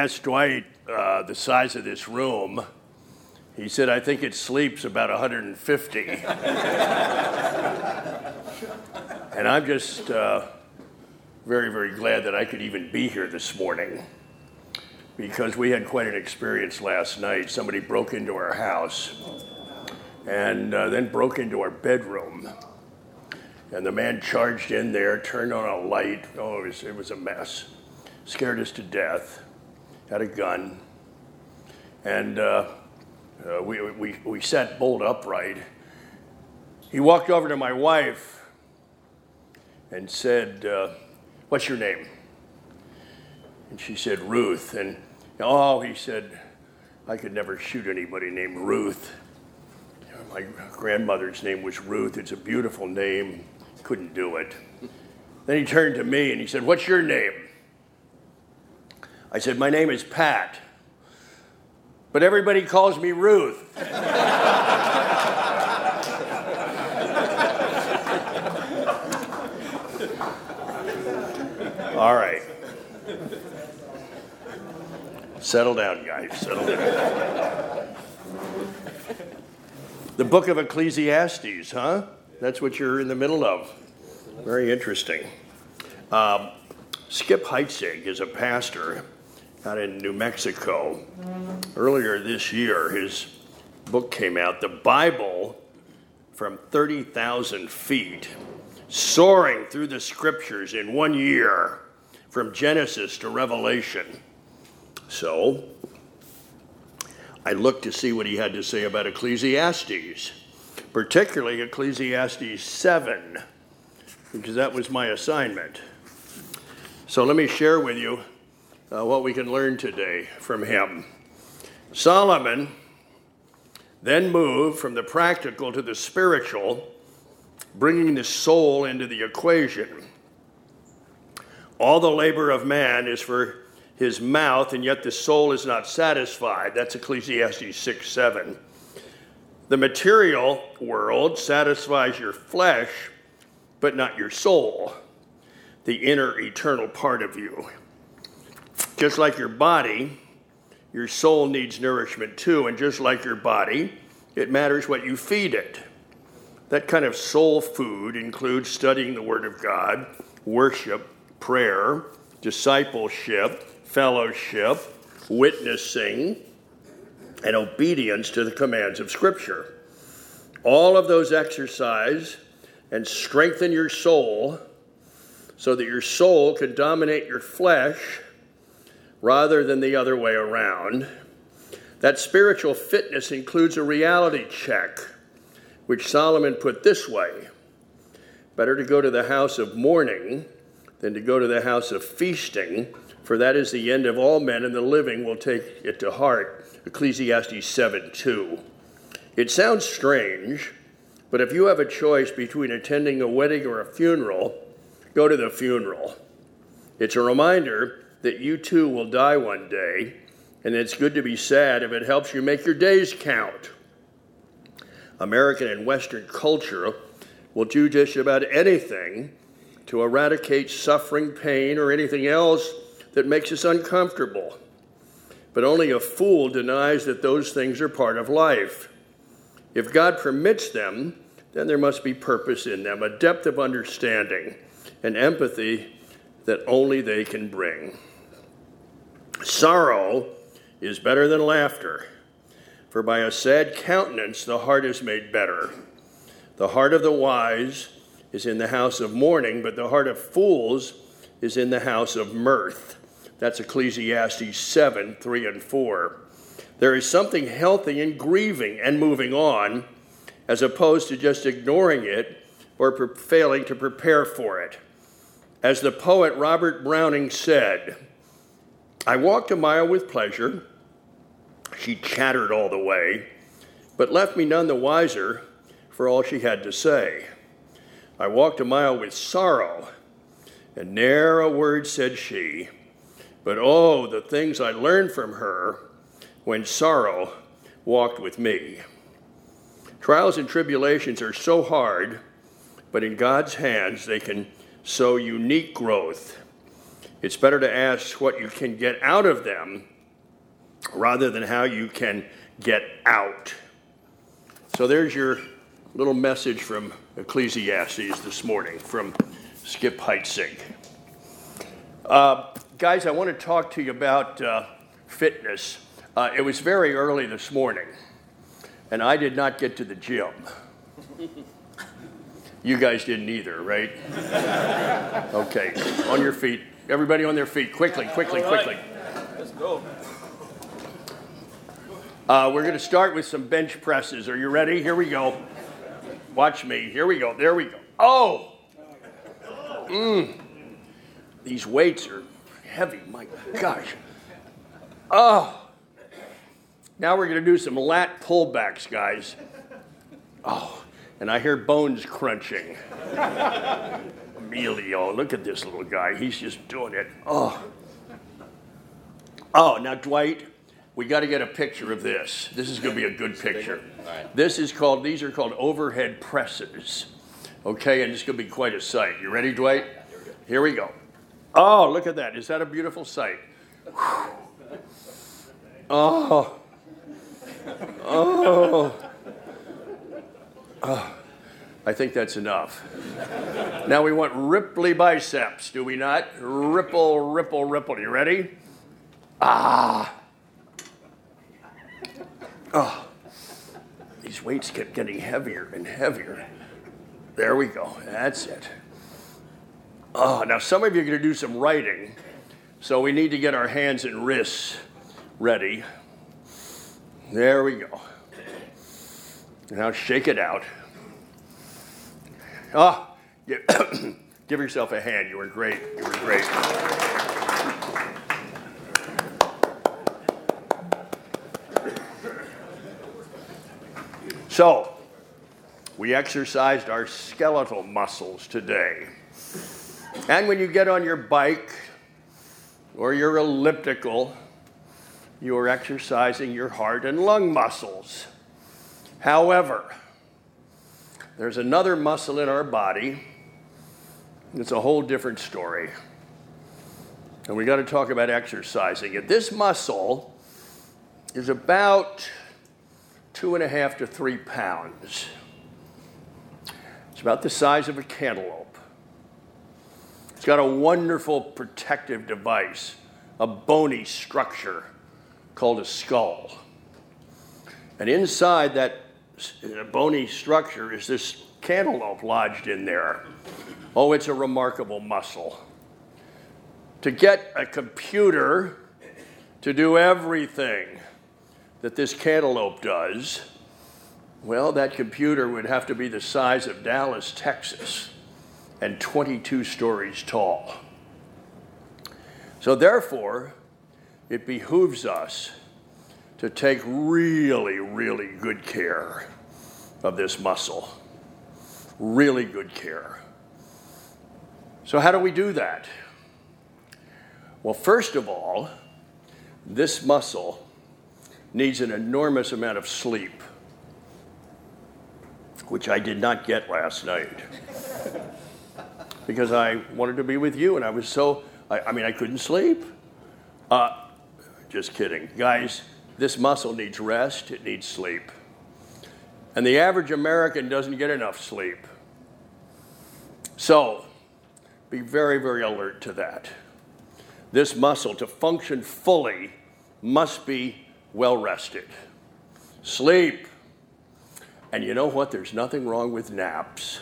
Asked Dwight uh, the size of this room. He said, I think it sleeps about 150. and I'm just uh, very, very glad that I could even be here this morning because we had quite an experience last night. Somebody broke into our house and uh, then broke into our bedroom. And the man charged in there, turned on a light. Oh, it was, it was a mess. Scared us to death. Had a gun. And uh, uh, we, we, we sat bolt upright. He walked over to my wife and said, uh, What's your name? And she said, Ruth. And oh, he said, I could never shoot anybody named Ruth. My grandmother's name was Ruth. It's a beautiful name. Couldn't do it. Then he turned to me and he said, What's your name? I said, My name is Pat. But everybody calls me Ruth. All right. Settle down, guys. Settle down. the book of Ecclesiastes, huh? That's what you're in the middle of. Very interesting. Um, Skip Heitzig is a pastor out in New Mexico. Earlier this year, his book came out, The Bible from 30,000 Feet, soaring through the scriptures in one year, from Genesis to Revelation. So, I looked to see what he had to say about Ecclesiastes, particularly Ecclesiastes 7, because that was my assignment. So, let me share with you uh, what we can learn today from him. Solomon then moved from the practical to the spiritual, bringing the soul into the equation. All the labor of man is for his mouth, and yet the soul is not satisfied. That's Ecclesiastes 6 7. The material world satisfies your flesh, but not your soul, the inner eternal part of you. Just like your body, your soul needs nourishment too, and just like your body, it matters what you feed it. That kind of soul food includes studying the Word of God, worship, prayer, discipleship, fellowship, witnessing, and obedience to the commands of Scripture. All of those exercise and strengthen your soul so that your soul can dominate your flesh rather than the other way around. That spiritual fitness includes a reality check, which Solomon put this way Better to go to the house of mourning than to go to the house of feasting, for that is the end of all men, and the living will take it to heart. Ecclesiastes 7 2. It sounds strange, but if you have a choice between attending a wedding or a funeral, go to the funeral. It's a reminder that you too will die one day, and it's good to be sad if it helps you make your days count. American and Western culture will do just about anything to eradicate suffering, pain, or anything else that makes us uncomfortable. But only a fool denies that those things are part of life. If God permits them, then there must be purpose in them, a depth of understanding and empathy that only they can bring. Sorrow is better than laughter, for by a sad countenance the heart is made better. The heart of the wise is in the house of mourning, but the heart of fools is in the house of mirth. That's Ecclesiastes 7 3 and 4. There is something healthy in grieving and moving on, as opposed to just ignoring it or pre- failing to prepare for it. As the poet Robert Browning said, I walked a mile with pleasure. She chattered all the way, but left me none the wiser for all she had to say. I walked a mile with sorrow, and ne'er a word said she. But oh, the things I learned from her when sorrow walked with me. Trials and tribulations are so hard, but in God's hands they can sow unique growth It's better to ask what you can get out of them rather than how you can get out. So there's your little message from Ecclesiastes this morning from Skip Heitzig. Uh, guys, I want to talk to you about uh, fitness. Uh, it was very early this morning, and I did not get to the gym. You guys didn't either, right? Okay, on your feet. Everybody on their feet, quickly, quickly, quickly. Let's go. Uh, we're going to start with some bench presses. Are you ready? Here we go. Watch me. Here we go. There we go. Oh! Mm. These weights are heavy. My gosh. Oh! Now we're going to do some lat pullbacks, guys. Oh, and I hear bones crunching. Emilio, look at this little guy. He's just doing it. Oh. Oh, now, Dwight, we got to get a picture of this. This is going to be a good picture. This is called, these are called overhead presses. Okay, and it's going to be quite a sight. You ready, Dwight? Here we go. Oh, look at that. Is that a beautiful sight? Whew. Oh. Oh. Oh. I think that's enough. Now we want ripply biceps, do we not? Ripple, ripple, ripple. You ready? Ah. Oh. These weights kept getting heavier and heavier. There we go. That's it. Oh, now some of you are going to do some writing, so we need to get our hands and wrists ready. There we go. Now shake it out. Ah, give, give yourself a hand. You were great. You were great. So, we exercised our skeletal muscles today. And when you get on your bike or your elliptical, you are exercising your heart and lung muscles. However, there's another muscle in our body. It's a whole different story. And we got to talk about exercising it. This muscle is about two and a half to three pounds. It's about the size of a cantaloupe. It's got a wonderful protective device, a bony structure called a skull. And inside that bony structure is this cantaloupe lodged in there. Oh, it's a remarkable muscle. To get a computer to do everything that this cantaloupe does, well, that computer would have to be the size of Dallas, Texas, and 22 stories tall. So, therefore, it behooves us to take really, really good care of this muscle. Really good care. So, how do we do that? Well, first of all, this muscle needs an enormous amount of sleep, which I did not get last night because I wanted to be with you and I was so, I, I mean, I couldn't sleep. Uh, just kidding. Guys, this muscle needs rest, it needs sleep. And the average American doesn't get enough sleep. So, be very, very alert to that. This muscle, to function fully, must be well rested. Sleep. And you know what? There's nothing wrong with naps.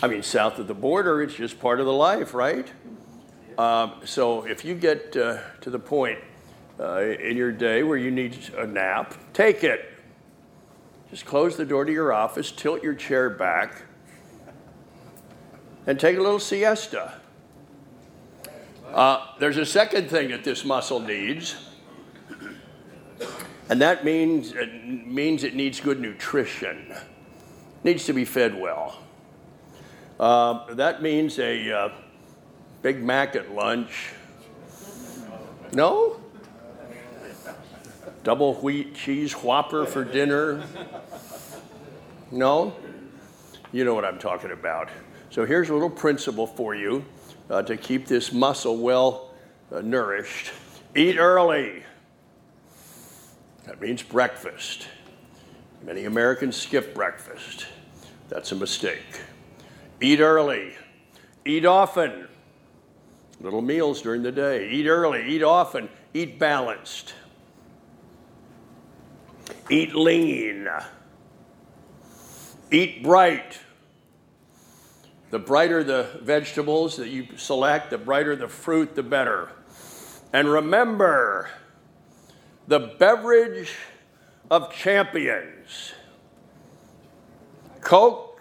I mean, south of the border, it's just part of the life, right? Um, so if you get uh, to the point uh, in your day where you need a nap, take it. Just close the door to your office, tilt your chair back, and take a little siesta. Uh, there's a second thing that this muscle needs, and that means it means it needs good nutrition. It needs to be fed well. Uh, that means a uh, Big Mac at lunch. No? Double wheat cheese whopper for dinner? No? You know what I'm talking about. So here's a little principle for you uh, to keep this muscle well uh, nourished. Eat early. That means breakfast. Many Americans skip breakfast. That's a mistake. Eat early. Eat often. Little meals during the day. Eat early. Eat often. Eat balanced. Eat lean. Eat bright. The brighter the vegetables that you select, the brighter the fruit, the better. And remember, the beverage of champions Coke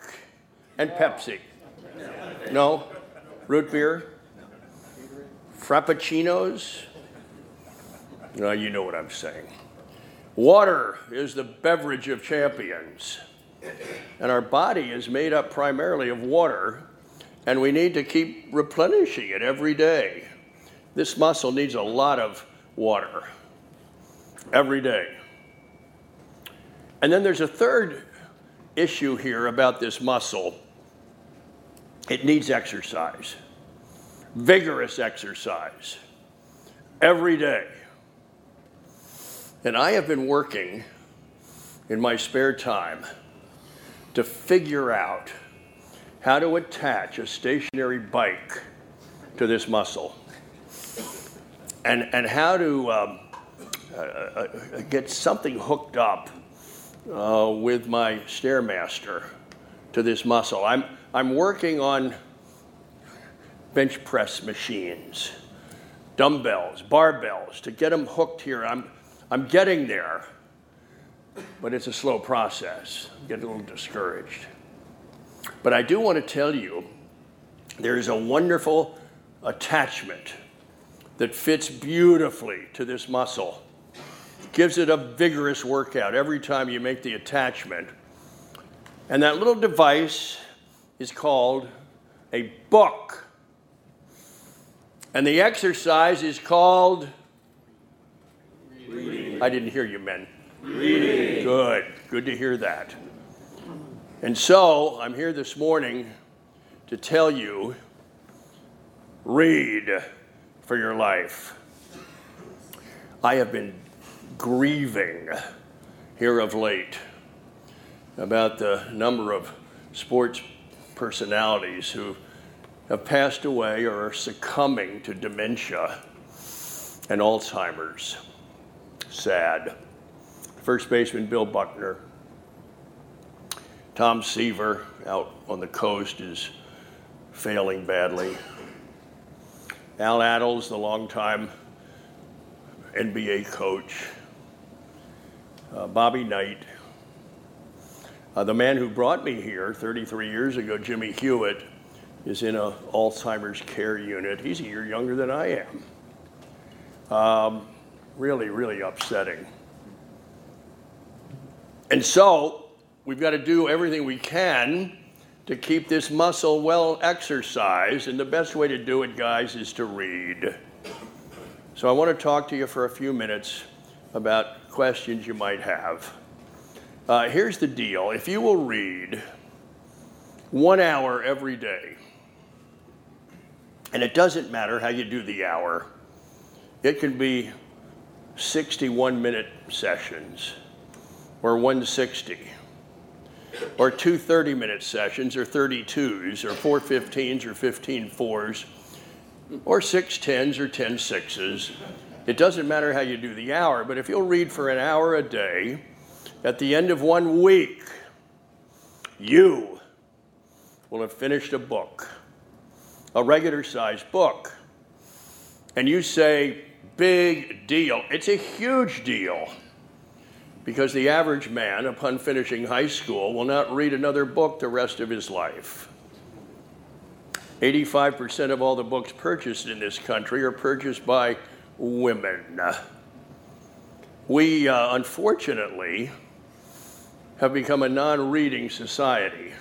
and Pepsi. No? Root beer? Frappuccinos? No, you know what I'm saying. Water is the beverage of champions. And our body is made up primarily of water, and we need to keep replenishing it every day. This muscle needs a lot of water every day. And then there's a third issue here about this muscle it needs exercise, vigorous exercise, every day. And I have been working in my spare time to figure out how to attach a stationary bike to this muscle and, and how to um, uh, uh, get something hooked up uh, with my Stairmaster to this muscle. I'm, I'm working on bench press machines, dumbbells, barbells to get them hooked here. I'm, I'm getting there, but it's a slow process. I'm getting a little discouraged. But I do want to tell you there's a wonderful attachment that fits beautifully to this muscle gives it a vigorous workout every time you make the attachment. And that little device is called a book. And the exercise is called. Reading. I didn't hear you, men. Reading. Good. Good to hear that. And so I'm here this morning to tell you read for your life. I have been grieving here of late about the number of sports personalities who have passed away or are succumbing to dementia and Alzheimer's. Sad. First baseman Bill Buckner. Tom Seaver out on the coast is failing badly. Al Attles, the longtime NBA coach, uh, Bobby Knight. Uh, the man who brought me here 33 years ago, Jimmy Hewitt, is in an Alzheimer's care unit. He's a year younger than I am. Um, really, really upsetting. And so, we've got to do everything we can to keep this muscle well exercised. And the best way to do it, guys, is to read. So, I want to talk to you for a few minutes about questions you might have. Uh, here's the deal if you will read one hour every day, and it doesn't matter how you do the hour, it can be 61 minute sessions or 160 or two 30 minute sessions or 32s or four 15s or 15 fours or six 10s or 10 sixes it doesn't matter how you do the hour, but if you'll read for an hour a day, at the end of one week, you will have finished a book, a regular sized book. And you say, big deal. It's a huge deal because the average man, upon finishing high school, will not read another book the rest of his life. 85% of all the books purchased in this country are purchased by women. We, uh, unfortunately, have become a non reading society.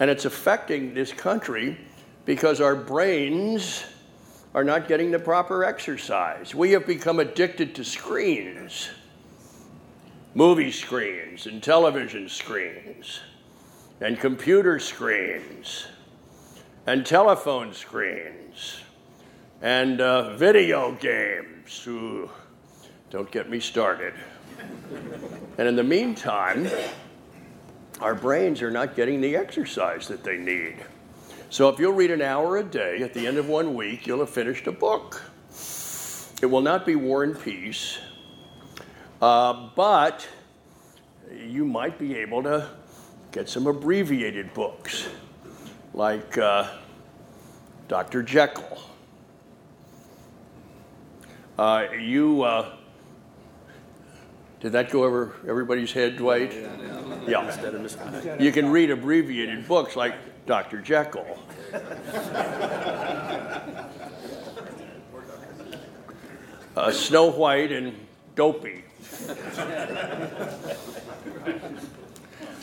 And it's affecting this country because our brains are not getting the proper exercise. We have become addicted to screens movie screens and television screens and computer screens. and telephone screens and uh, video games. Ooh, don't get me started. and in the meantime, our brains are not getting the exercise that they need. So if you'll read an hour a day at the end of one week, you'll have finished a book. It will not be War and Peace, uh, but you might be able to get some abbreviated books like uh, Dr. Jekyll. Uh, you uh, did that go over everybody's head, Dwight? Yeah. You can read abbreviated books like Dr. Jekyll. Uh, Snow White and Dopey.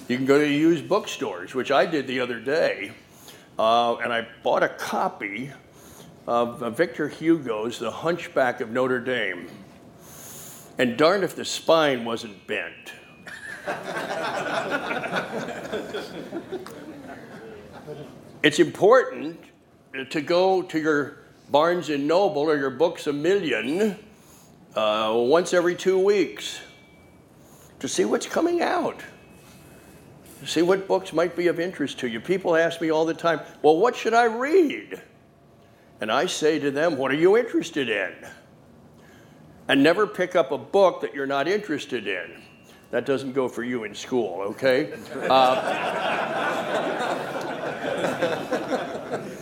you can go to used bookstores, which I did the other day, uh, and I bought a copy of uh, Victor Hugo's The Hunchback of Notre Dame. And darn if the spine wasn't bent. it's important to go to your Barnes and Noble or your Books a Million uh, once every two weeks to see what's coming out, see what books might be of interest to you. People ask me all the time, well, what should I read? And I say to them, what are you interested in? And never pick up a book that you're not interested in. That doesn't go for you in school, okay? Uh,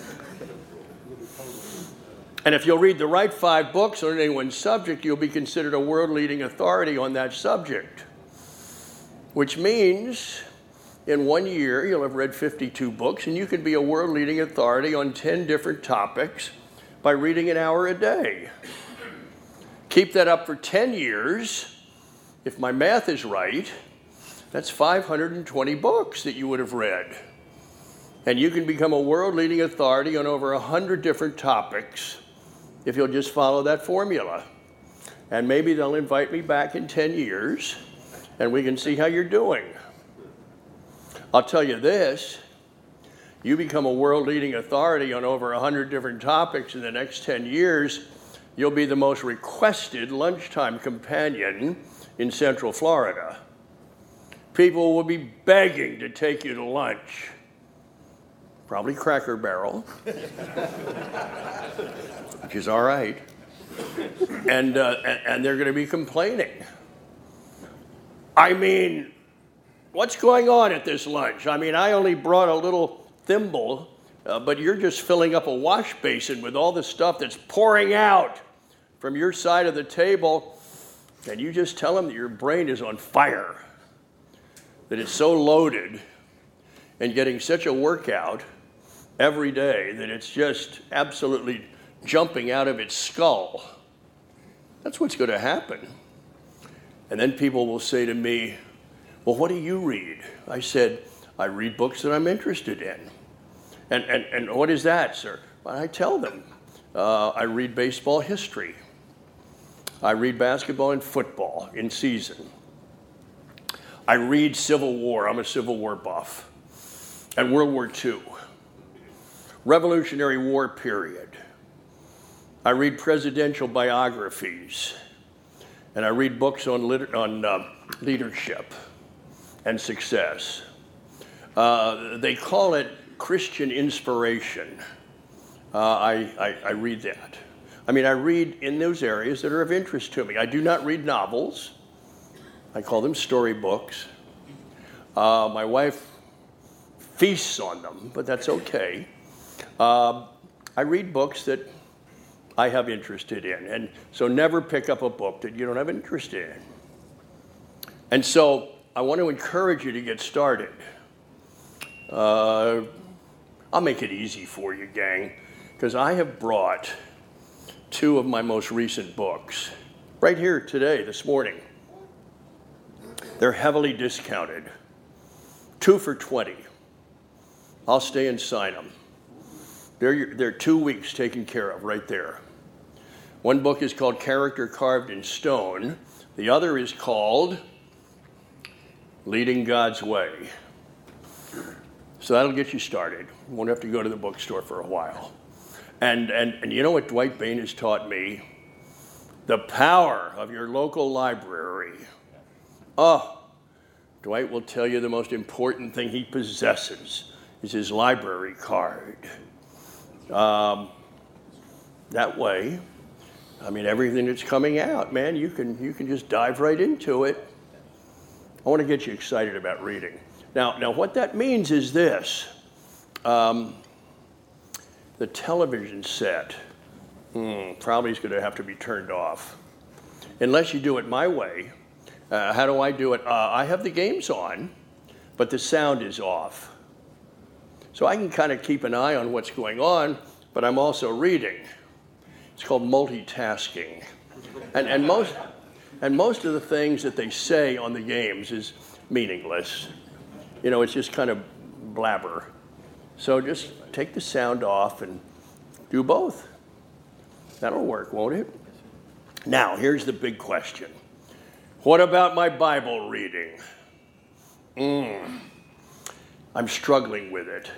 And if you'll read the right five books on any one subject, you'll be considered a world leading authority on that subject. Which means in one year you'll have read 52 books and you can be a world leading authority on 10 different topics by reading an hour a day. Keep that up for 10 years. If my math is right, that's 520 books that you would have read. And you can become a world leading authority on over 100 different topics if you'll just follow that formula. And maybe they'll invite me back in 10 years and we can see how you're doing. I'll tell you this you become a world leading authority on over 100 different topics in the next 10 years, you'll be the most requested lunchtime companion in Central Florida. People will be begging to take you to lunch. Probably Cracker Barrel. which is all right. And, uh, and they're going to be complaining. I mean, what's going on at this lunch? I mean, I only brought a little thimble, uh, but you're just filling up a wash basin with all the stuff that's pouring out from your side of the table. And you just tell them that your brain is on fire, that it's so loaded and getting such a workout every day that it's just absolutely jumping out of its skull. That's what's going to happen. And then people will say to me, Well, what do you read? I said, I read books that I'm interested in. And, and, and what is that, sir? Well, I tell them. Uh, I read baseball history. I read basketball and football in season. I read Civil War. I'm a Civil War buff. And World War II. Revolutionary War period. I read presidential biographies, and I read books on, lit- on uh, leadership and success. Uh, they call it Christian inspiration. Uh, I, I, I read that. I mean, I read in those areas that are of interest to me. I do not read novels, I call them storybooks. Uh, my wife feasts on them, but that's okay. Uh, I read books that I have interested in. And so never pick up a book that you don't have interest in. And so I want to encourage you to get started. Uh, I'll make it easy for you, gang, because I have brought two of my most recent books right here today, this morning. They're heavily discounted, two for 20. I'll stay and sign them. They're, they're two weeks taken care of right there. One book is called Character Carved in Stone, the other is called Leading God's Way. So that'll get you started. You won't have to go to the bookstore for a while. And, and, and you know what Dwight Bain has taught me? The power of your local library. Oh, Dwight will tell you the most important thing he possesses is his library card. Um, that way, I mean, everything that's coming out, man, you can, you can just dive right into it. I want to get you excited about reading. Now, now what that means is this um, the television set hmm, probably is going to have to be turned off. Unless you do it my way. Uh, how do I do it? Uh, I have the games on, but the sound is off. So I can kind of keep an eye on what's going on, but I'm also reading. It's called multitasking. And, and, most, and most of the things that they say on the games is meaningless. You know, it's just kind of blabber. So just take the sound off and do both. That'll work, won't it? Now, here's the big question What about my Bible reading? Mm, I'm struggling with it.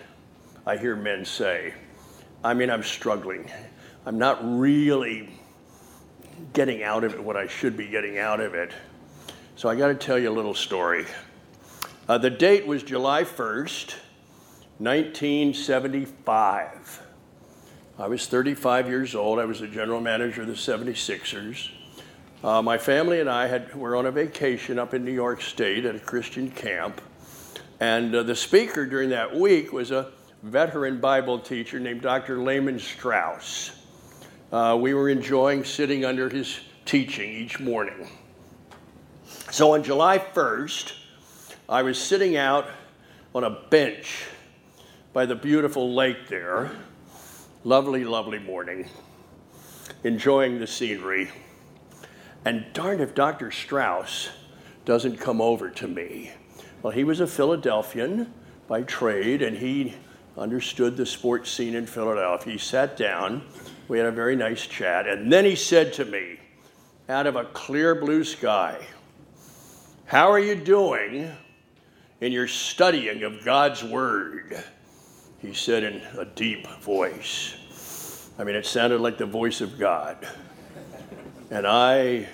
I hear men say. I mean, I'm struggling. I'm not really getting out of it what I should be getting out of it. So I got to tell you a little story. Uh, the date was July 1st, 1975. I was 35 years old. I was the general manager of the 76ers. Uh, my family and I had, were on a vacation up in New York State at a Christian camp. And uh, the speaker during that week was a veteran Bible teacher named Dr. Lehman Strauss. Uh, we were enjoying sitting under his teaching each morning. So on July 1st, I was sitting out on a bench by the beautiful lake there. Lovely, lovely morning. Enjoying the scenery. And darn if Dr. Strauss doesn't come over to me. Well, he was a Philadelphian by trade, and he understood the sports scene in Philadelphia. He sat down, we had a very nice chat, and then he said to me, out of a clear blue sky, How are you doing in your studying of God's Word, he said in a deep voice. I mean, it sounded like the voice of God. And I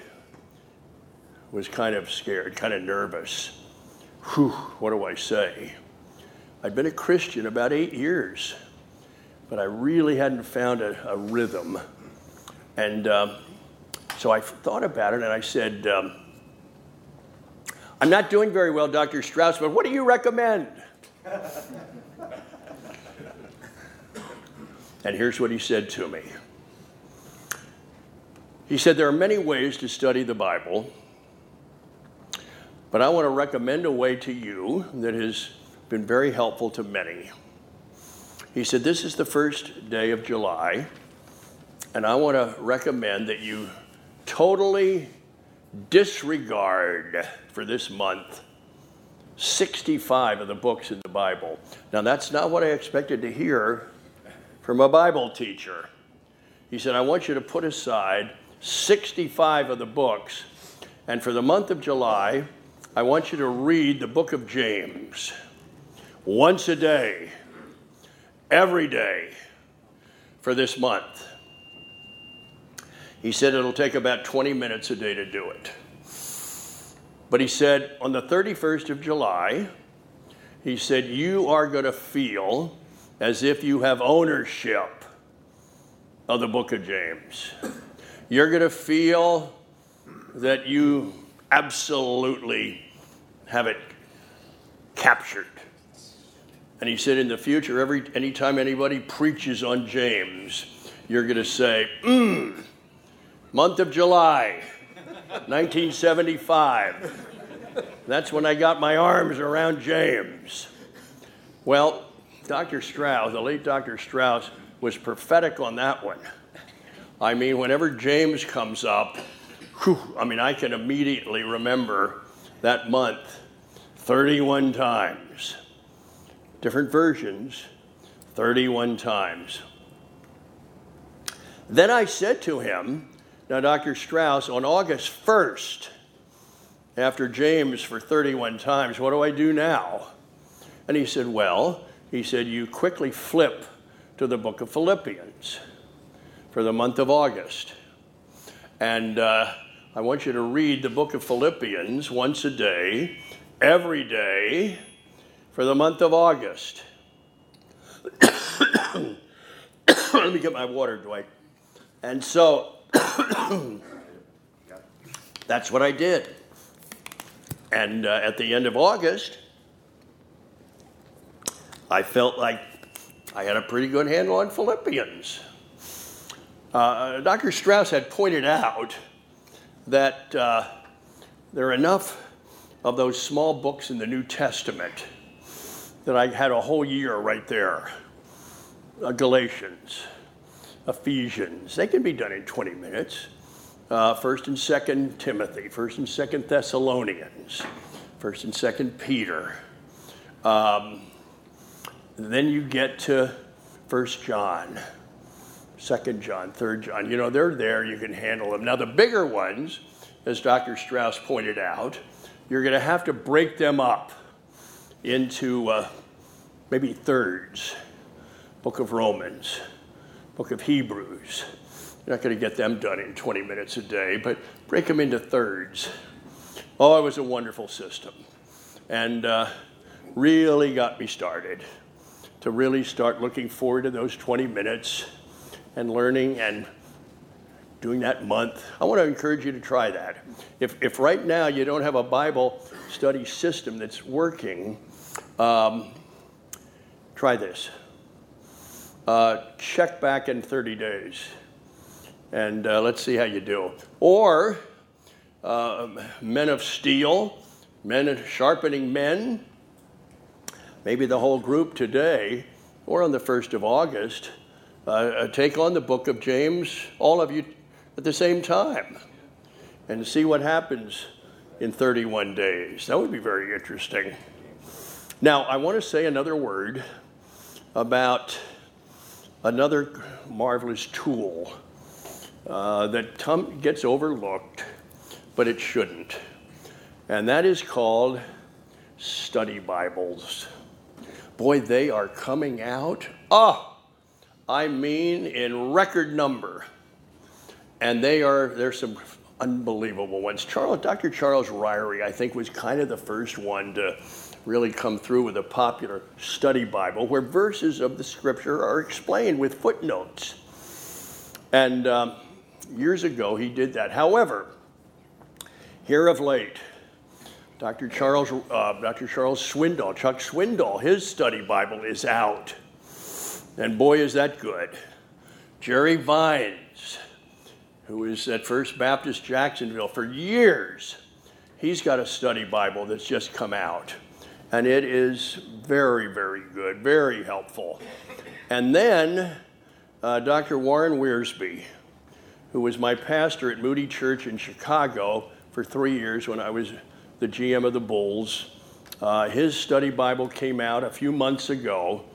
was kind of scared, kind of nervous. Whew, what do I say? I'd been a Christian about eight years, but I really hadn't found a, a rhythm. And um, so I thought about it and I said, um, I'm not doing very well, Dr. Strauss, but what do you recommend? and here's what he said to me. He said, There are many ways to study the Bible, but I want to recommend a way to you that has been very helpful to many. He said, This is the first day of July, and I want to recommend that you totally disregard for this month 65 of the books in the Bible. Now, that's not what I expected to hear from a Bible teacher. He said, I want you to put aside 65 of the books, and for the month of July, I want you to read the book of James once a day, every day for this month. He said it'll take about 20 minutes a day to do it. But he said on the 31st of July, he said, You are going to feel as if you have ownership of the book of James. You're going to feel that you absolutely have it captured. And he said, in the future, every anytime anybody preaches on James, you're going to say, "Hmm." month of July, 1975. That's when I got my arms around James. Well, Dr. Strauss, the late Dr. Strauss, was prophetic on that one. I mean, whenever James comes up, whew, I mean, I can immediately remember that month 31 times. Different versions, 31 times. Then I said to him, now, Dr. Strauss, on August 1st, after James for 31 times, what do I do now? And he said, Well, he said, You quickly flip to the book of Philippians for the month of August. And uh, I want you to read the book of Philippians once a day, every day, for the month of August. Let me get my water, Dwight. And so that's what I did. And uh, at the end of August, I felt like I had a pretty good handle on Philippians. Uh, Dr. Strauss had pointed out that uh, there are enough of those small books in the New Testament that I had a whole year right there. Uh, Galatians, Ephesians, they can be done in 20 minutes. Uh, First and Second Timothy, First and Second Thessalonians, First and Second Peter. Um, then you get to First John, Second John, Third John. You know they're there. You can handle them. Now the bigger ones, as Dr. Strauss pointed out, you're going to have to break them up into uh, maybe thirds. Book of Romans, Book of Hebrews. You're not going to get them done in 20 minutes a day, but break them into thirds. Oh, it was a wonderful system. And uh, really got me started to really start looking forward to those 20 minutes and learning and doing that month. I want to encourage you to try that. If, if right now you don't have a Bible study system that's working, um, try this. Uh, check back in 30 days and uh, let's see how you do. Or uh, Men of Steel, Men Sharpening Men, maybe the whole group today or on the 1st of August, uh, uh, take on the book of James, all of you at the same time, and see what happens in 31 days. That would be very interesting. Now, I want to say another word about another marvelous tool uh, that gets overlooked, but it shouldn't. And that is called study Bibles. Boy, they are coming out. Oh, I mean, in record number. And they are, there's some unbelievable ones. Charles, Dr. Charles Ryrie, I think, was kind of the first one to really come through with a popular study Bible where verses of the scripture are explained with footnotes. And um, years ago, he did that. However, here of late, Dr. Charles, uh, Dr. Charles Swindoll, Chuck Swindoll, his study Bible is out. And boy, is that good. Jerry Vines, who is at First Baptist Jacksonville for years, he's got a study Bible that's just come out. And it is very, very good, very helpful. And then uh, Dr. Warren Wiersbe, who was my pastor at Moody Church in Chicago for three years when I was the GM of the Bulls. Uh, his study Bible came out a few months ago,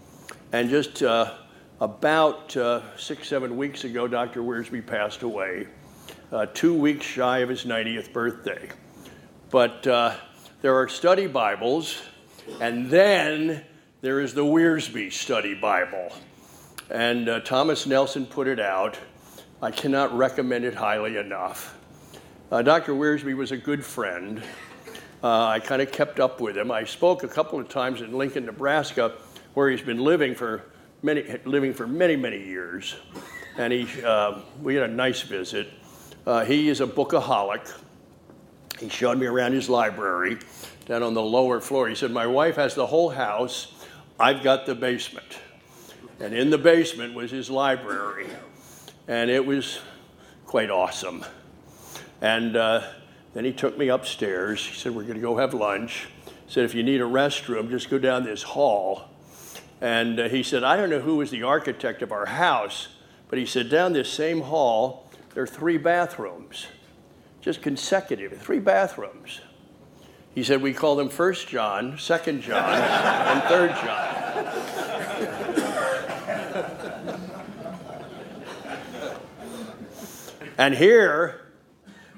and just uh, about uh, six, seven weeks ago, Dr. Wiersbe passed away, uh, two weeks shy of his 90th birthday. But uh, there are study Bibles, and then there is the Wiersbe Study Bible. And uh, Thomas Nelson put it out. I cannot recommend it highly enough. Dr. Wiersbe was a good friend. Uh, I kind of kept up with him. I spoke a couple of times in Lincoln, Nebraska, where he's been living for many, living for many, many years. And he, uh, we had a nice visit. Uh, he is a bookaholic. He showed me around his library down on the lower floor. He said, My wife has the whole house, I've got the basement. And in the basement was his library. And it was quite awesome. And uh, then he took me upstairs. He said, We're going to go have lunch. He said, If you need a restroom, just go down this hall. And uh, he said, I don't know who was the architect of our house, but he said, Down this same hall, there are three bathrooms, just consecutive, three bathrooms. He said, We call them First John, Second John, and Third John. and here,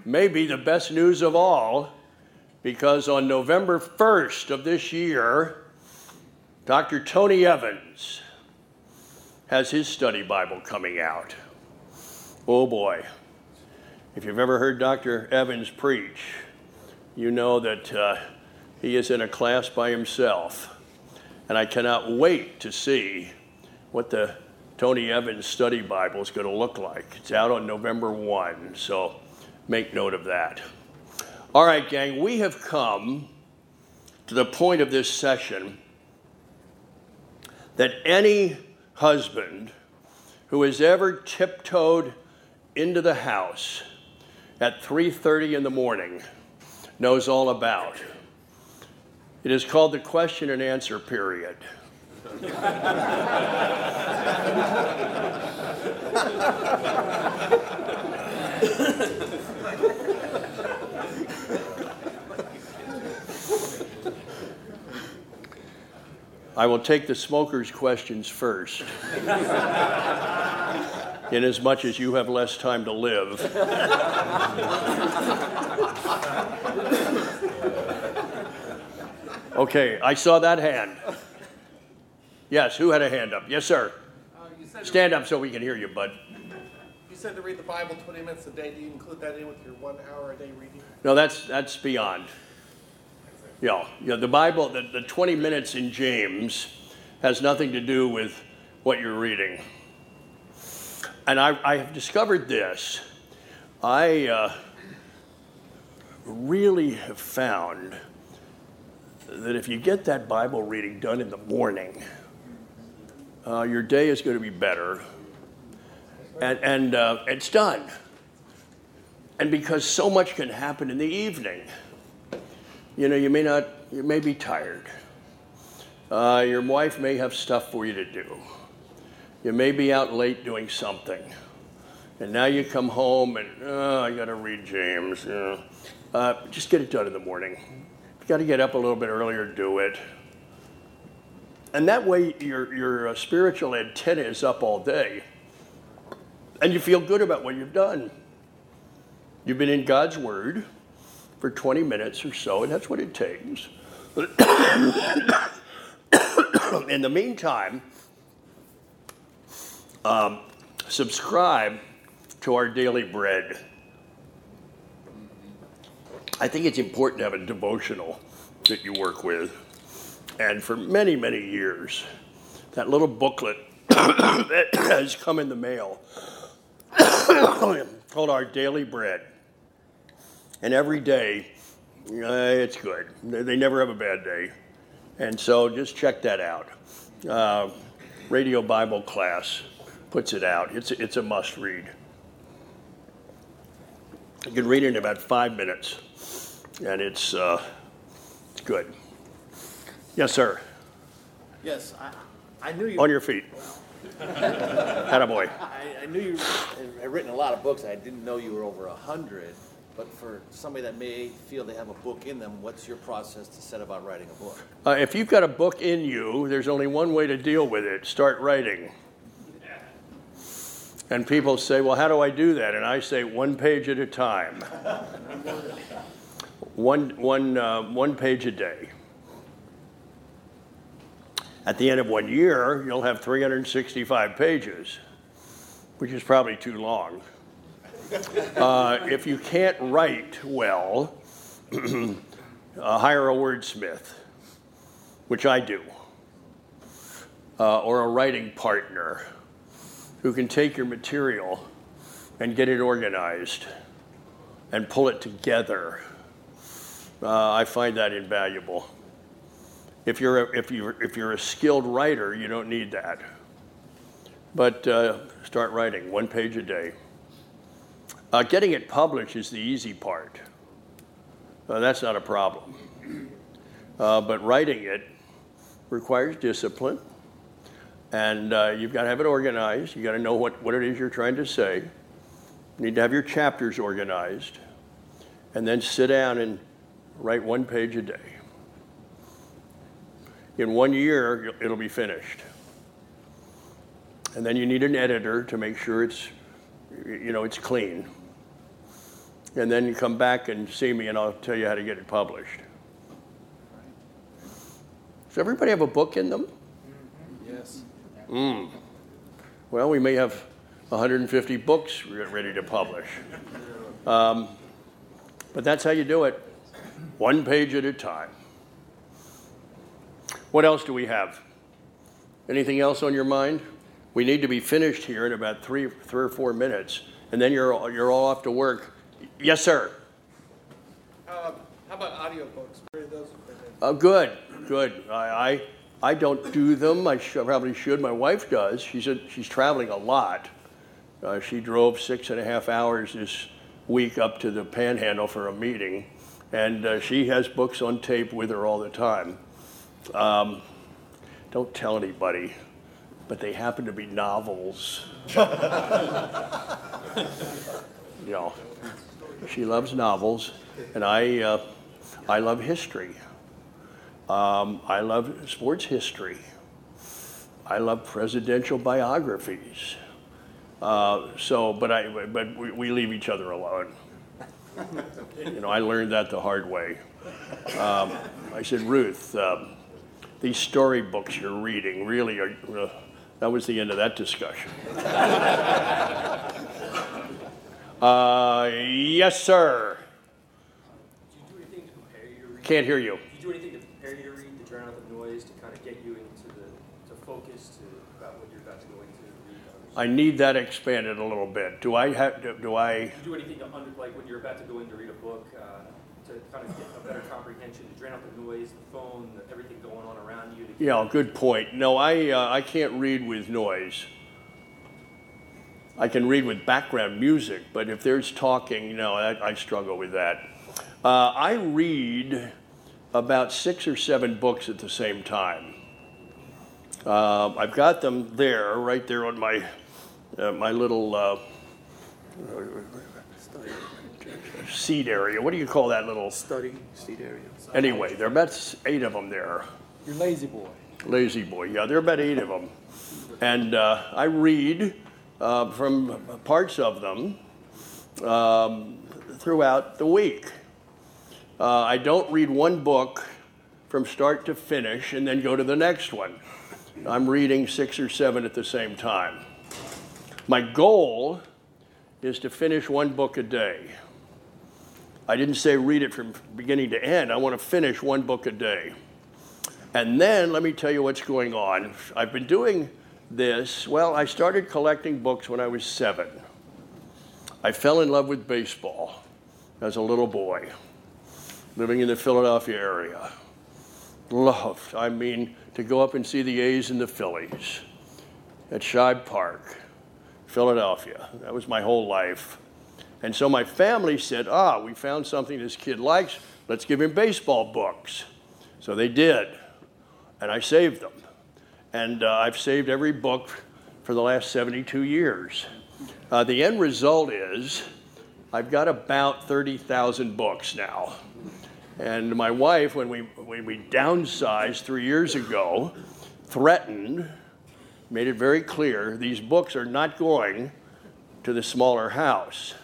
may be the best news of all because on November 1st of this year, Dr. Tony Evans has his study Bible coming out. Oh boy. If you've ever heard Dr. Evans preach, you know that uh, he is in a class by himself. And I cannot wait to see what the Tony Evans Study Bible is going to look like. It's out on November 1, so make note of that. All right, gang, we have come to the point of this session that any husband who has ever tiptoed into the house at 3:30 in the morning knows all about. It is called the question and answer period. I will take the smokers' questions first. Inasmuch as much as you have less time to live. okay, I saw that hand. Yes, who had a hand up? Yes, sir. Uh, Stand up so we can hear you, bud. You said to read the Bible 20 minutes a day. Do you include that in with your one hour a day reading? No, that's that's beyond. Yeah, yeah. The Bible, the, the 20 minutes in James, has nothing to do with what you're reading. And I, I have discovered this. I uh, really have found that if you get that Bible reading done in the morning, uh, your day is going to be better. And, and uh, it's done. And because so much can happen in the evening, you know, you may not, you may be tired. Uh, your wife may have stuff for you to do. You may be out late doing something. And now you come home and, oh, I got to read James. Uh, just get it done in the morning. You got to get up a little bit earlier, do it. And that way, your, your uh, spiritual antenna is up all day. And you feel good about what you've done. You've been in God's Word for 20 minutes or so, and that's what it takes. in the meantime, um, subscribe to our daily bread. I think it's important to have a devotional that you work with. And for many, many years, that little booklet that has come in the mail called Our Daily Bread. And every day, uh, it's good. They never have a bad day. And so just check that out. Uh, Radio Bible Class puts it out. It's, it's a must read. You can read it in about five minutes, and it's, uh, it's good. Yes, sir. Yes, I, I knew you. On your feet. Attaboy. I, I knew you had written a lot of books. I didn't know you were over a hundred. But for somebody that may feel they have a book in them, what's your process to set about writing a book? Uh, if you've got a book in you, there's only one way to deal with it start writing. And people say, Well, how do I do that? And I say, one page at a time. one, one, uh, one page a day. At the end of one year, you'll have 365 pages, which is probably too long. Uh, if you can't write well, uh, hire a wordsmith, which I do, uh, or a writing partner who can take your material and get it organized and pull it together. Uh, I find that invaluable. If you're a, if you're, if you're a skilled writer, you don't need that. But uh, start writing one page a day. Uh, getting it published is the easy part. Uh, that's not a problem. Uh, but writing it requires discipline, and uh, you've got to have it organized. You've got to know what, what it is you're trying to say. You need to have your chapters organized, and then sit down and write one page a day. In one year, it'll be finished. And then you need an editor to make sure it's, you know, it's clean. And then you come back and see me, and I'll tell you how to get it published. Does everybody have a book in them? Yes. Mm. Well, we may have 150 books ready to publish. Um, but that's how you do it, one page at a time. What else do we have? Anything else on your mind? We need to be finished here in about three, three or four minutes, and then you're, you're all off to work. Yes, sir. Uh, how about audiobooks? Where are those? Oh, good, good. I, I, I don't do them. I sh- probably should. My wife does. She's, a, she's traveling a lot. Uh, she drove six and a half hours this week up to the Panhandle for a meeting, and uh, she has books on tape with her all the time. Um, don't tell anybody, but they happen to be novels. you know, she loves novels, and I, uh, I love history. Um, I love sports history. I love presidential biographies. Uh, so, but I, but we, we, leave each other alone. you know, I learned that the hard way. Um, I said, Ruth, um, these storybooks you're reading really are. Uh, that was the end of that discussion. uh, yes, sir. Can't hear you. Do you do anything to prepare you to read, to drown out the noise, to kind of get you into the to focus to about what you're about to go into? I need that expanded a little bit. Do I have? Do, do I? Do you do anything to under, like when you're about to go in to read a book uh, to kind of get a better comprehension, to drown out the noise, the phone, the, everything going on around you? yeah, good point. No, I uh, I can't read with noise. I can read with background music, but if there's talking, no, I, I struggle with that. Uh, I read about six or seven books at the same time. Uh, I've got them there, right there on my uh, my little uh, seat area. What do you call that little study seed area? Anyway, there are about eight of them there. You're La-Z-Boy. Lazy boy, yeah, there are about eight of them, and uh, I read uh, from parts of them um, throughout the week. Uh, I don't read one book from start to finish and then go to the next one. I'm reading six or seven at the same time. My goal is to finish one book a day. I didn't say read it from beginning to end. I want to finish one book a day. And then let me tell you what's going on. I've been doing this. Well, I started collecting books when I was seven. I fell in love with baseball as a little boy, living in the Philadelphia area. Loved, I mean, to go up and see the A's and the Phillies at Shibe Park Philadelphia. That was my whole life. And so my family said, ah, we found something this kid likes. Let's give him baseball books. So they did. And I saved them. And uh, I've saved every book for the last 72 years. Uh, the end result is I've got about 30,000 books now. And my wife, when we, when we downsized three years ago, threatened made it very clear these books are not going to the smaller house.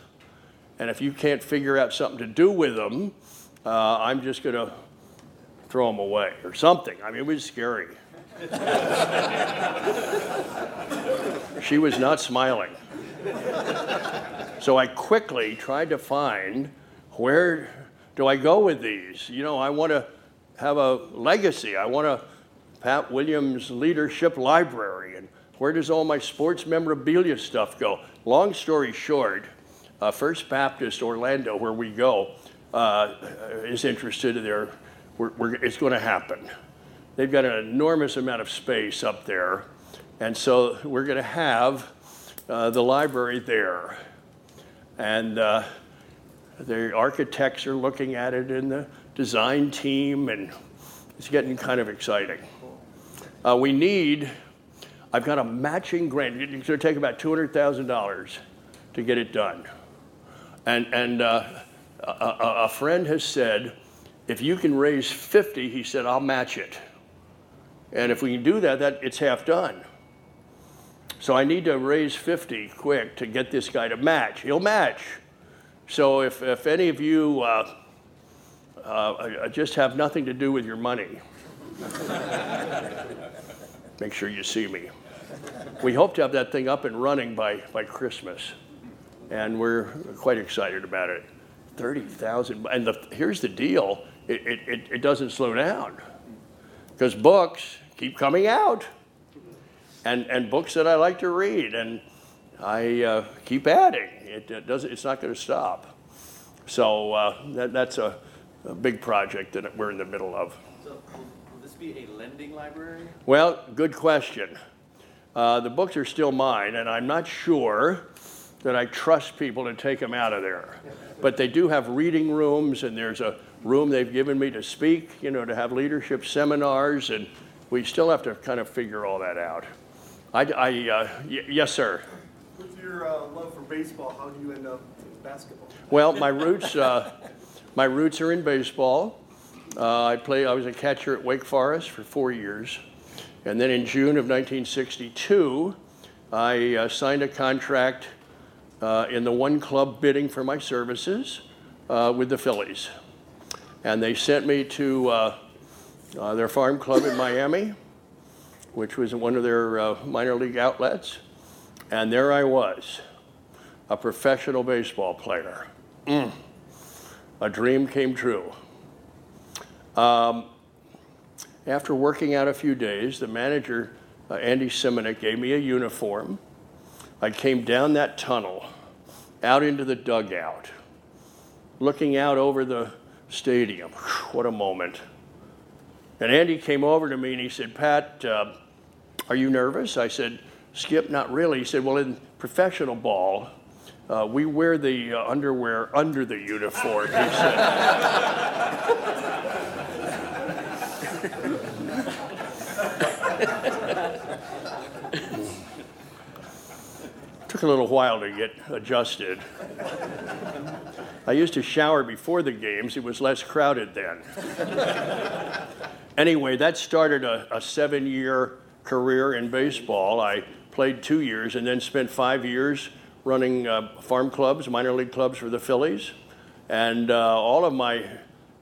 And if you can't figure out something to do with them, uh, I'm just going to throw them away or something. I mean, it was scary. she was not smiling. So I quickly tried to find where do I go with these? You know, I want to have a legacy. I want to Pat Williams Leadership Library, and where does all my sports memorabilia stuff go? Long story short, uh, First Baptist Orlando, where we go, uh, is interested in we're, we're, it's going to happen. They've got an enormous amount of space up there, and so we're going to have uh, the library there. And uh, the architects are looking at it, and the design team, and it's getting kind of exciting. Uh, we need, I've got a matching grant. It's going to take about $200,000 to get it done. And, and uh, a, a, friend has said, if you can raise 50, he said, I'll match it. And if we can do that, that it's half done. So I need to raise 50 quick to get this guy to match. He'll match. So if, if any of you uh, uh, just have nothing to do with your money, Make sure you see me. We hope to have that thing up and running by, by Christmas, and we're quite excited about it. 30,000. And the, here's the deal it, it, it doesn't slow down because books keep coming out, and, and books that I like to read, and I uh, keep adding. It, it doesn't, it's not going to stop. So uh, that, that's a, a big project that we're in the middle of. So will, will this be a lending library? Well, good question. Uh, the books are still mine, and I'm not sure that I trust people to take them out of there. But they do have reading rooms, and there's a room they've given me to speak, you know, to have leadership seminars, and we still have to kind of figure all that out. I, I uh, y- yes, sir. With your uh, love for baseball, how do you end up in basketball? Well, my roots, uh, my roots are in baseball. Uh, I play. I was a catcher at Wake Forest for four years, and then in June of 1962, I uh, signed a contract uh, in the one club bidding for my services uh, with the Phillies, and they sent me to uh, uh, their farm club in Miami, which was one of their minor league outlets, and there I was, a professional baseball player. Mm. A dream came true. Um, after working out a few days, the manager, uh, Andy Seminick, gave me a uniform. I came down that tunnel, out into the dugout, looking out over the stadium. What a moment. And Andy came over to me and he said, Pat, uh, are you nervous? I said, Skip, not really. He said, Well, in professional ball, uh, we wear the uh, underwear under the uniform, he said. Took a little while to get adjusted. I used to shower before the games, it was less crowded then. anyway, that started a, a seven year career in baseball. I played two years and then spent five years running uh, farm clubs, minor league clubs for the Phillies. And uh, all of my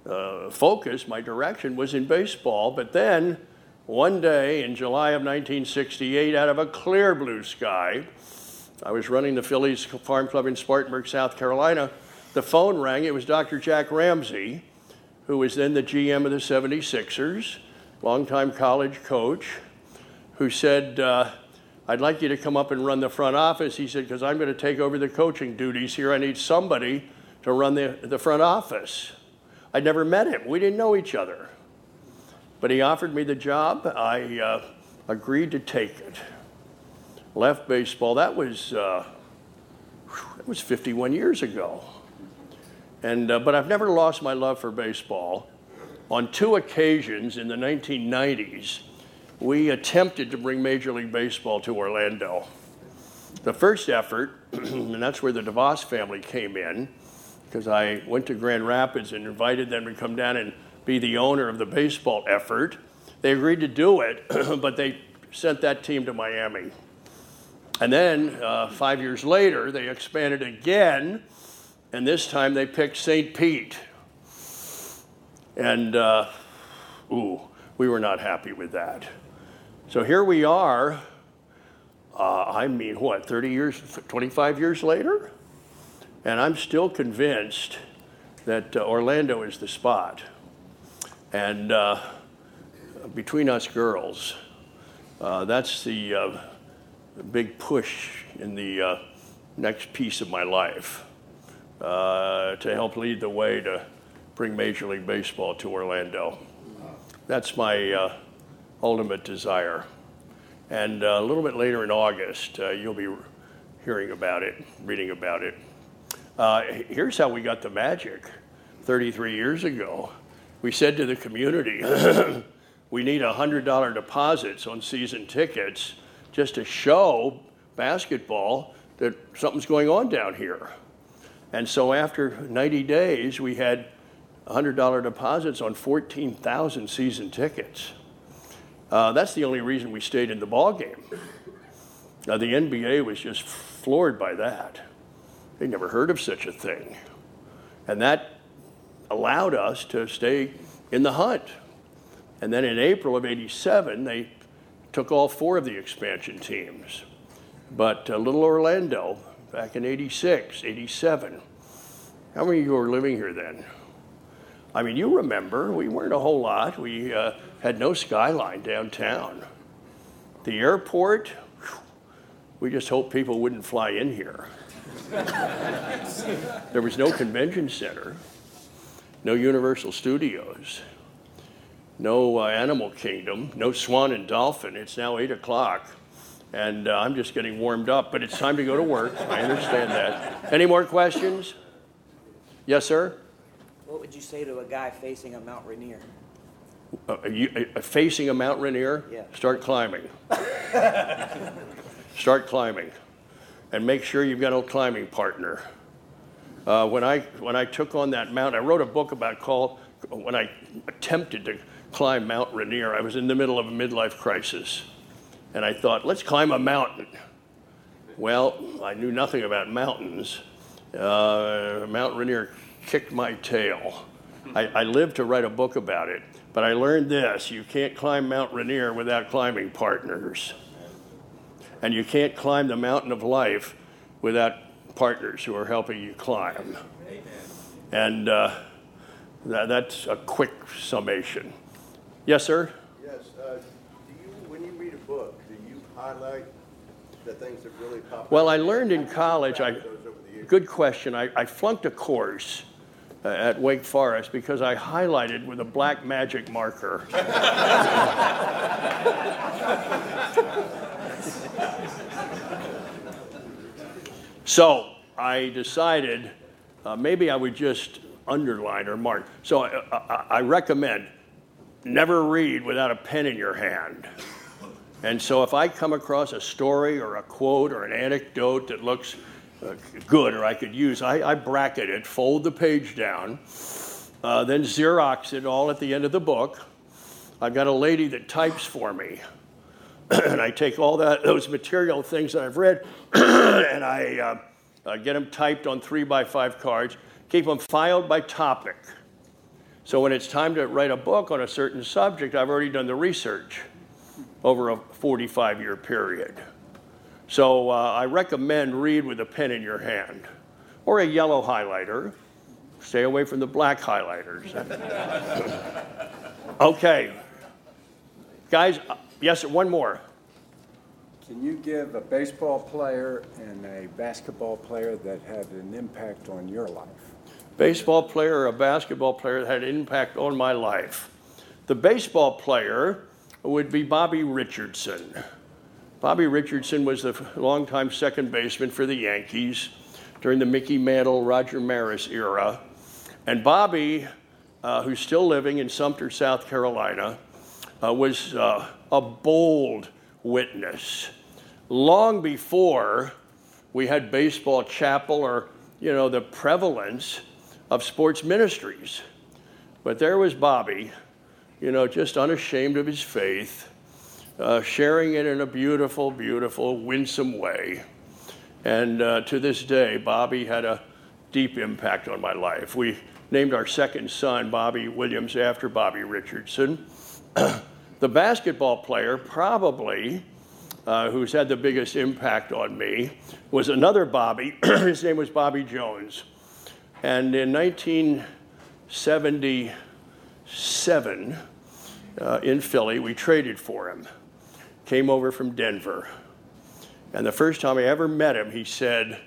uh, focus, my direction was in baseball. But then, one day in July of 1968, out of a clear blue sky, I was running the Phillies Farm Club in Spartanburg, South Carolina. The phone rang. It was Dr. Jack Ramsay, who was then the GM of the 76ers, longtime college coach, who said, uh, I'd like you to come up and run the front office. He said, because I'm going to take over the coaching duties here. I need somebody to run the, the front office. I'd never met him. We didn't know each other. But he offered me the job. I uh, agreed to take it. Left baseball. That was, uh, was 51 years ago. And, uh, but I've never lost my love for baseball. On two occasions in the 1990s, we attempted to bring Major League Baseball to Orlando. The first effort, and that's where the DeVos family came in, because I went to Grand Rapids and invited them to come down and be the owner of the baseball effort. They agreed to do it, but they sent that team to Miami. And then uh, five years later, they expanded again, and this time they picked St. Pete. And, uh, ooh, we were not happy with that. So here we are, uh, I mean, what, 30 years, 25 years later? And I'm still convinced that uh, Orlando is the spot. And uh, between us girls, uh, that's the uh, big push in the uh, next piece of my life to help lead the way to bring Major League Baseball to Orlando. That's my ultimate desire. And uh, a little bit later in August, uh, you'll be hearing about it, reading about it. Uh, here's how we got the magic 33 years ago. We said to the community, we need $100 deposits on season tickets just to show basketball that something's going on down here. And so after 90 days, we had $100 deposits on 14,000 season tickets. Uh, that's the only reason we stayed in the ball game. Now the NBA was just floored by that. They never heard of such a thing, and that allowed us to stay in the hunt. And then in April of 87, they took all four of the expansion teams. But uh, Little Orlando, back in 86, 87, how many of you were living here then? I mean, you remember, we weren't a whole lot. We uh, had no skyline downtown. The airport, we just hoped people wouldn't fly in here. there was no convention center, no Universal Studios, no uh, Animal Kingdom, no Swan and Dolphin. It's now 8 o'clock, and uh, I'm just getting warmed up, but it's time to go to work. I understand that. Any more questions? Yes, sir? What would you say to a guy facing a Mount Rainier? Uh, you, uh, facing a Mount Rainier? Yeah. Start climbing. Start climbing. And make sure you've got a climbing partner. Uh, when, I, when I took on that mountain, I wrote a book about call, when I attempted to climb Mount Rainier, I was in the middle of a midlife crisis. And I thought, let's climb a mountain. Well, I knew nothing about mountains. Uh, Mount Rainier kicked my tail. I, I lived to write a book about it, but I learned this you can't climb Mount Rainier without climbing partners. And you can't climb the mountain of life without partners who are helping you climb. And uh, that, that's a quick summation. Yes, sir? Yes, uh, do you, when you read a book, do you highlight the things that really pop? Well, I learned in How do you college, I, track those over the years? good question. I, I flunked a course uh, at Wake Forest because I highlighted with a black magic marker. so I decided uh, maybe I would just underline or mark. So I, I, I recommend never read without a pen in your hand. And so if I come across a story or a quote or an anecdote that looks uh, good or I could use, I, I bracket it, fold the page down, uh, then Xerox it all at the end of the book. I've got a lady that types for me. and I take all that, those material things that I've read and I uh, uh, get them typed on three by five cards, keep them filed by topic. So when it's time to write a book on a certain subject, I've already done the research over a 45 year period. So uh, I recommend read with a pen in your hand or a yellow highlighter. Stay away from the black highlighters. okay. Guys, yes, one more. Can you give a baseball player and a basketball player that had an impact on your life? Baseball player or a basketball player that had an impact on my life. The baseball player would be Bobby Richardson. Bobby Richardson was the longtime second baseman for the Yankees during the Mickey Mantle, Roger Maris era. And Bobby, uh, who's still living in Sumter, South Carolina, uh, was uh, a bold witness. Long before we had baseball chapel or, you know, the prevalence of sports ministries. But there was Bobby you know, just unashamed of his faith, uh, sharing it in a beautiful, beautiful, winsome way. And uh, to this day, Bobby had a deep impact on my life. We named our second son Bobby Williams after Bobby Richardson. the basketball player, probably, uh, who's had the biggest impact on me, was another Bobby. His name was Bobby Jones. And in 1977, uh, in Philly, we traded for him. Came over from Denver. And the first time I ever met him, he said,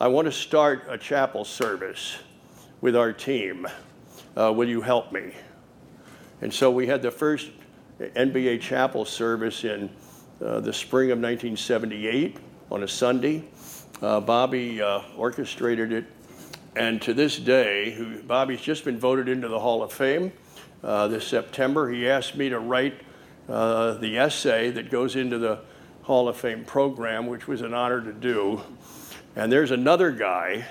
I want to start a chapel service with our team. Uh, will you help me? And so we had the first NBA chapel service in uh, the spring of 1978 on a Sunday. Uh, Bobby uh, orchestrated it. And to this day, who, Bobby's just been voted into the Hall of Fame uh, this September. He asked me to write uh, the essay that goes into the Hall of Fame program, which was an honor to do. And there's another guy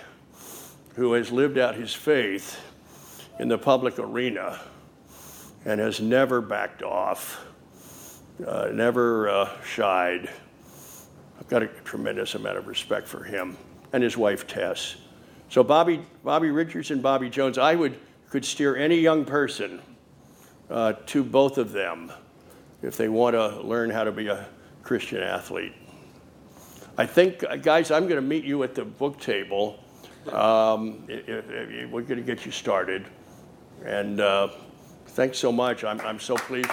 who has lived out his faith in the public arena and has never backed off, uh, never uh, shied. I've got a tremendous amount of respect for him and his wife Tess. So Bobby, Bobby Richardson, Bobby Jones, I would could steer any young person uh, to both of them if they want to learn how to be a Christian athlete. I think, uh, guys, I'm going to meet you at the book table. Um, i- i- i- we're going to get you started. And uh, thanks so much. I'm, I'm so pleased